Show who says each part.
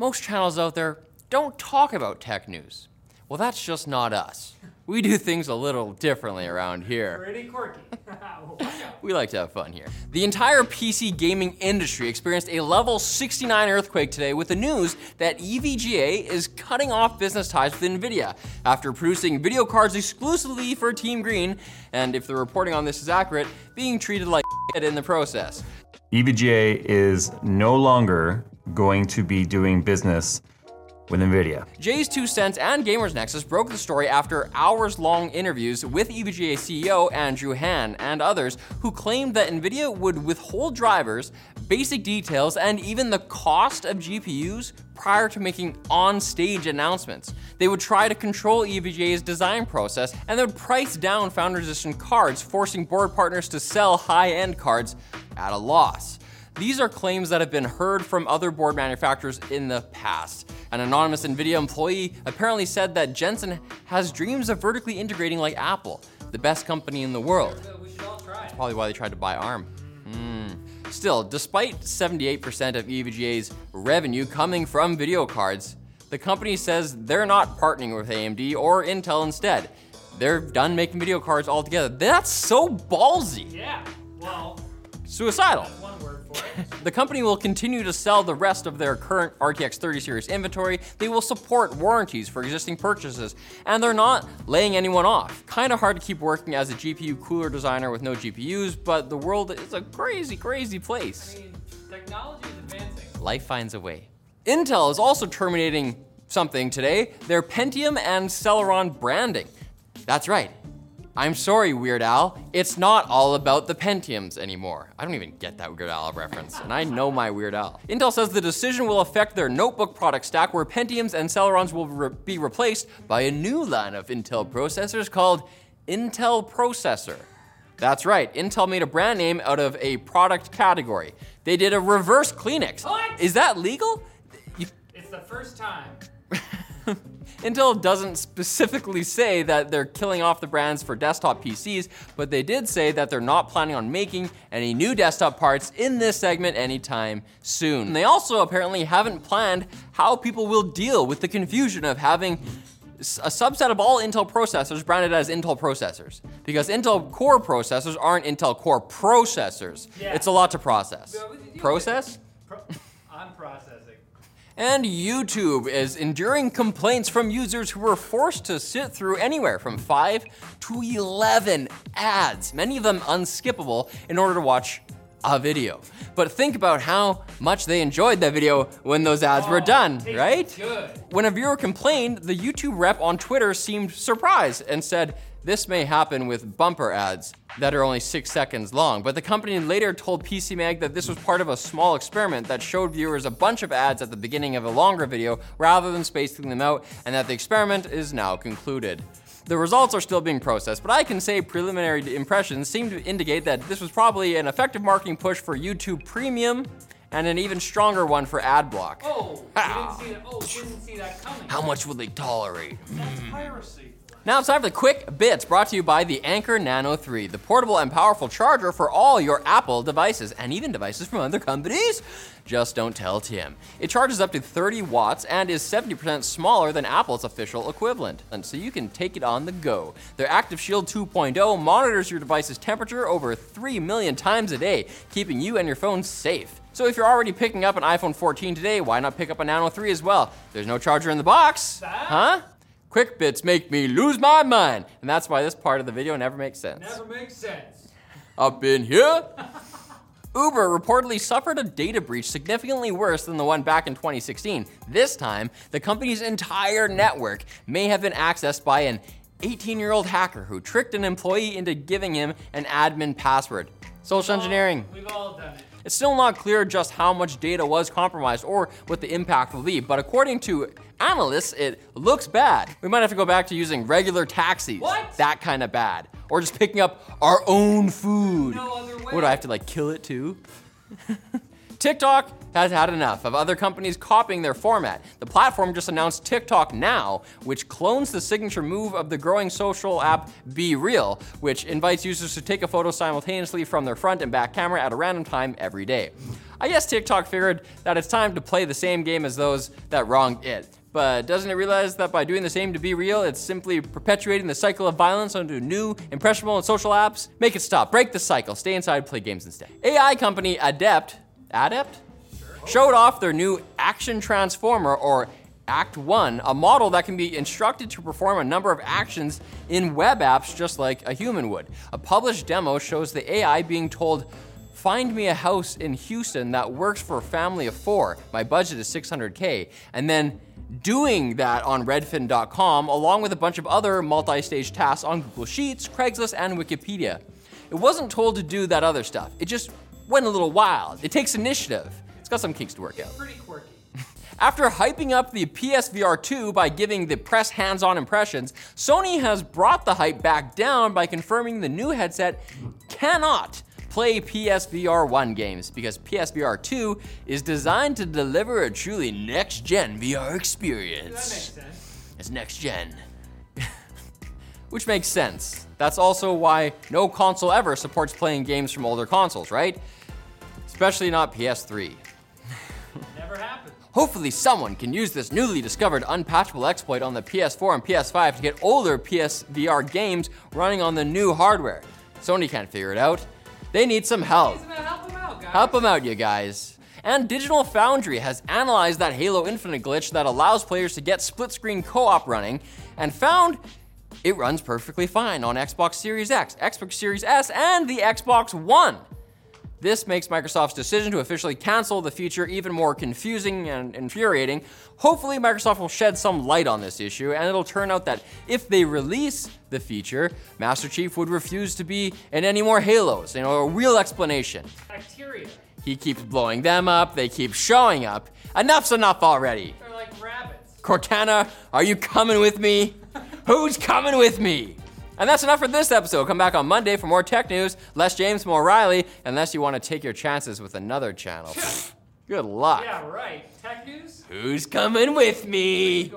Speaker 1: Most channels out there don't talk about tech news. Well, that's just not us. We do things a little differently around here.
Speaker 2: Pretty quirky.
Speaker 1: We like to have fun here. The entire PC gaming industry experienced a level 69 earthquake today with the news that EVGA is cutting off business ties with Nvidia after producing video cards exclusively for Team Green, and if the reporting on this is accurate, being treated like shit in the process.
Speaker 3: EVGA is no longer going to be doing business with NVIDIA.
Speaker 1: JayzTwoCents and Gamers Nexus broke the story after hours long interviews with EVGA CEO Andrew Han and others who claimed that NVIDIA would withhold drivers, basic details, and even the cost of GPUs prior to making on stage announcements. They would try to control EVGA's design process and they would price down Founders Edition cards, forcing board partners to sell high end cards at a loss. These are claims that have been heard from other board manufacturers in the past. An anonymous NVIDIA employee apparently said that Jensen has dreams of vertically integrating like Apple, the best company in the world.
Speaker 2: we should all try.
Speaker 1: Probably why they tried to buy ARM. Hmm. Still, despite 78% of EVGA's revenue coming from video cards, the company says they're not partnering with AMD or Intel instead. They're done making video cards altogether. That's so ballsy.
Speaker 2: Yeah. Well,
Speaker 1: Suicidal.
Speaker 2: one word for it.
Speaker 1: The company will continue to sell the rest of their current RTX 30 series inventory. They will support warranties for existing purchases, and they're not laying anyone off. Kind of hard to keep working as a GPU cooler designer with no GPUs, but the world is a crazy, crazy place.
Speaker 2: I mean, technology is advancing.
Speaker 1: Life finds a way. Intel is also terminating something today their Pentium and Celeron branding. That's right. I'm sorry, Weird Al. It's not all about the Pentiums anymore. I don't even get that Weird Al reference, and I know my Weird Al. Intel says the decision will affect their notebook product stack, where Pentiums and Celerons will re- be replaced by a new line of Intel processors called Intel Processor. That's right, Intel made a brand name out of a product category. They did a reverse Kleenex.
Speaker 2: What?
Speaker 1: Is that legal? You,
Speaker 2: It's the first time.
Speaker 1: Intel doesn't specifically say that they're killing off the brands for desktop PCs, but they did say that they're not planning on making any new desktop parts in this segment anytime soon. And they also apparently haven't planned how people will deal with the confusion of having a subset of all Intel processors branded as Intel processors. Because Intel Core processors aren't Intel Core processors.
Speaker 2: Yeah.
Speaker 1: It's a lot to process. Process?
Speaker 2: Pro- I'm.
Speaker 1: And YouTube is enduring complaints from users who were forced to sit through anywhere from 5 to 11 ads, many of them unskippable, in order to watch a video. But think about how much they enjoyed that video when those ads were
Speaker 2: Oh,
Speaker 1: done, right?
Speaker 2: Good.
Speaker 1: When a viewer complained, the YouTube rep on Twitter seemed surprised and said, This may happen with bumper ads that are only six seconds long. But the company later told PC Mag that this was part of a small experiment that showed viewers a bunch of ads at the beginning of a longer video rather than spacing them out, and that the experiment is now concluded. The results are still being processed, but I can say preliminary impressions seem to indicate that this was probably an effective marketing push for YouTube Premium and an even stronger one for AdBlock.
Speaker 2: Oh,
Speaker 1: Ah.
Speaker 2: we didn't see that. Oh, we didn't see that coming.
Speaker 1: How much will they tolerate?
Speaker 2: That's piracy.
Speaker 1: Now it's time for the quick bits brought to you by the Anker Nano 3, the portable and powerful charger for all your Apple devices and even devices from other companies. Just don't tell Tim. It charges up to 30 watts and is 70% smaller than Apple's official equivalent, and so you can take it on the go. Their Active Shield 2.0 monitors your device's temperature over 3 million times a day, keeping you and your phone safe. So if you're already picking up an iPhone 14 today, why not pick up a Nano 3 as well? There's no charger in the box. Huh? Quick bits make me lose my mind, and that's why this part of the video never makes sense.
Speaker 2: Never makes sense.
Speaker 1: Up in here. Uber reportedly suffered a data breach significantly worse than the one back in 2016. This time, the company's entire network may have been accessed by an 18 year old hacker who tricked an employee into giving him an admin password. Social engineering.
Speaker 2: We've all done it.
Speaker 1: It's still not clear just how much data was compromised or what the impact will be, but according to analysts, it looks bad. We might have to go back to using regular taxis.
Speaker 2: What?
Speaker 1: That kind of bad. Or just picking up our own food.
Speaker 2: No other way.
Speaker 1: What do I have to like kill it too? TikTok has had enough of other companies copying their format. The platform just announced TikTok Now, which clones the signature move of the growing social app BeReal, which invites users to take a photo simultaneously from their front and back camera at a random time every day. I guess TikTok figured that it's time to play the same game as those that wronged it. But doesn't it realize that by doing the same to BeReal, it's simply perpetuating the cycle of violence onto new, impressionable, and social apps? Make it stop. Break the cycle. Stay inside, play games instead. AI company Adept, Adept? Showed off their new Action Transformer, or ACT-1, a model that can be instructed to perform a number of actions in web apps just like a human would. A published demo shows the AI being told, Find me a house in Houston that works for a family of four. My budget is 600K. And then doing that on redfin.com, along with a bunch of other multi stage tasks on Google Sheets, Craigslist, and Wikipedia. It wasn't told to do that other stuff, it just went a little wild. It takes initiative, it's got some kinks to work out.
Speaker 2: Pretty quirky.
Speaker 1: After hyping up the PSVR 2 by giving the press hands on impressions, Sony has brought the hype back down by confirming the new headset cannot play PSVR 1 games because PSVR 2 is designed to deliver a truly next gen VR experience.
Speaker 2: That makes sense.
Speaker 1: It's next gen. Which makes sense. That's also why no console ever supports playing games from older consoles, right? Especially not PS3.
Speaker 2: Never happened.
Speaker 1: Hopefully, someone can use this newly discovered unpatchable exploit on the PS4 and PS5 to get older PSVR games running on the new hardware. Sony can't figure it out. They need some help.
Speaker 2: Help them out, guys?
Speaker 1: Help them out, you guys. And Digital Foundry has analyzed that Halo Infinite glitch that allows players to get split screen co op running and found it runs perfectly fine on Xbox Series X, Xbox Series S, and the Xbox One. This makes Microsoft's decision to officially cancel the feature even more confusing and infuriating. Hopefully, Microsoft will shed some light on this issue, and it'll turn out that if they release the feature, Master Chief would refuse to be in any more Halos. You know, a real explanation.
Speaker 2: Bacteria.
Speaker 1: He keeps blowing them up, they keep showing up. Enough's enough already.
Speaker 2: They're like rabbits.
Speaker 1: Cortana, are you coming with me? Who's coming with me? And that's enough for this episode. Come back on Monday for more tech news, less James, more Riley, unless you want to take your chances with another channel. Good luck.
Speaker 2: Yeah, right. Tech news?
Speaker 1: Who's coming with me?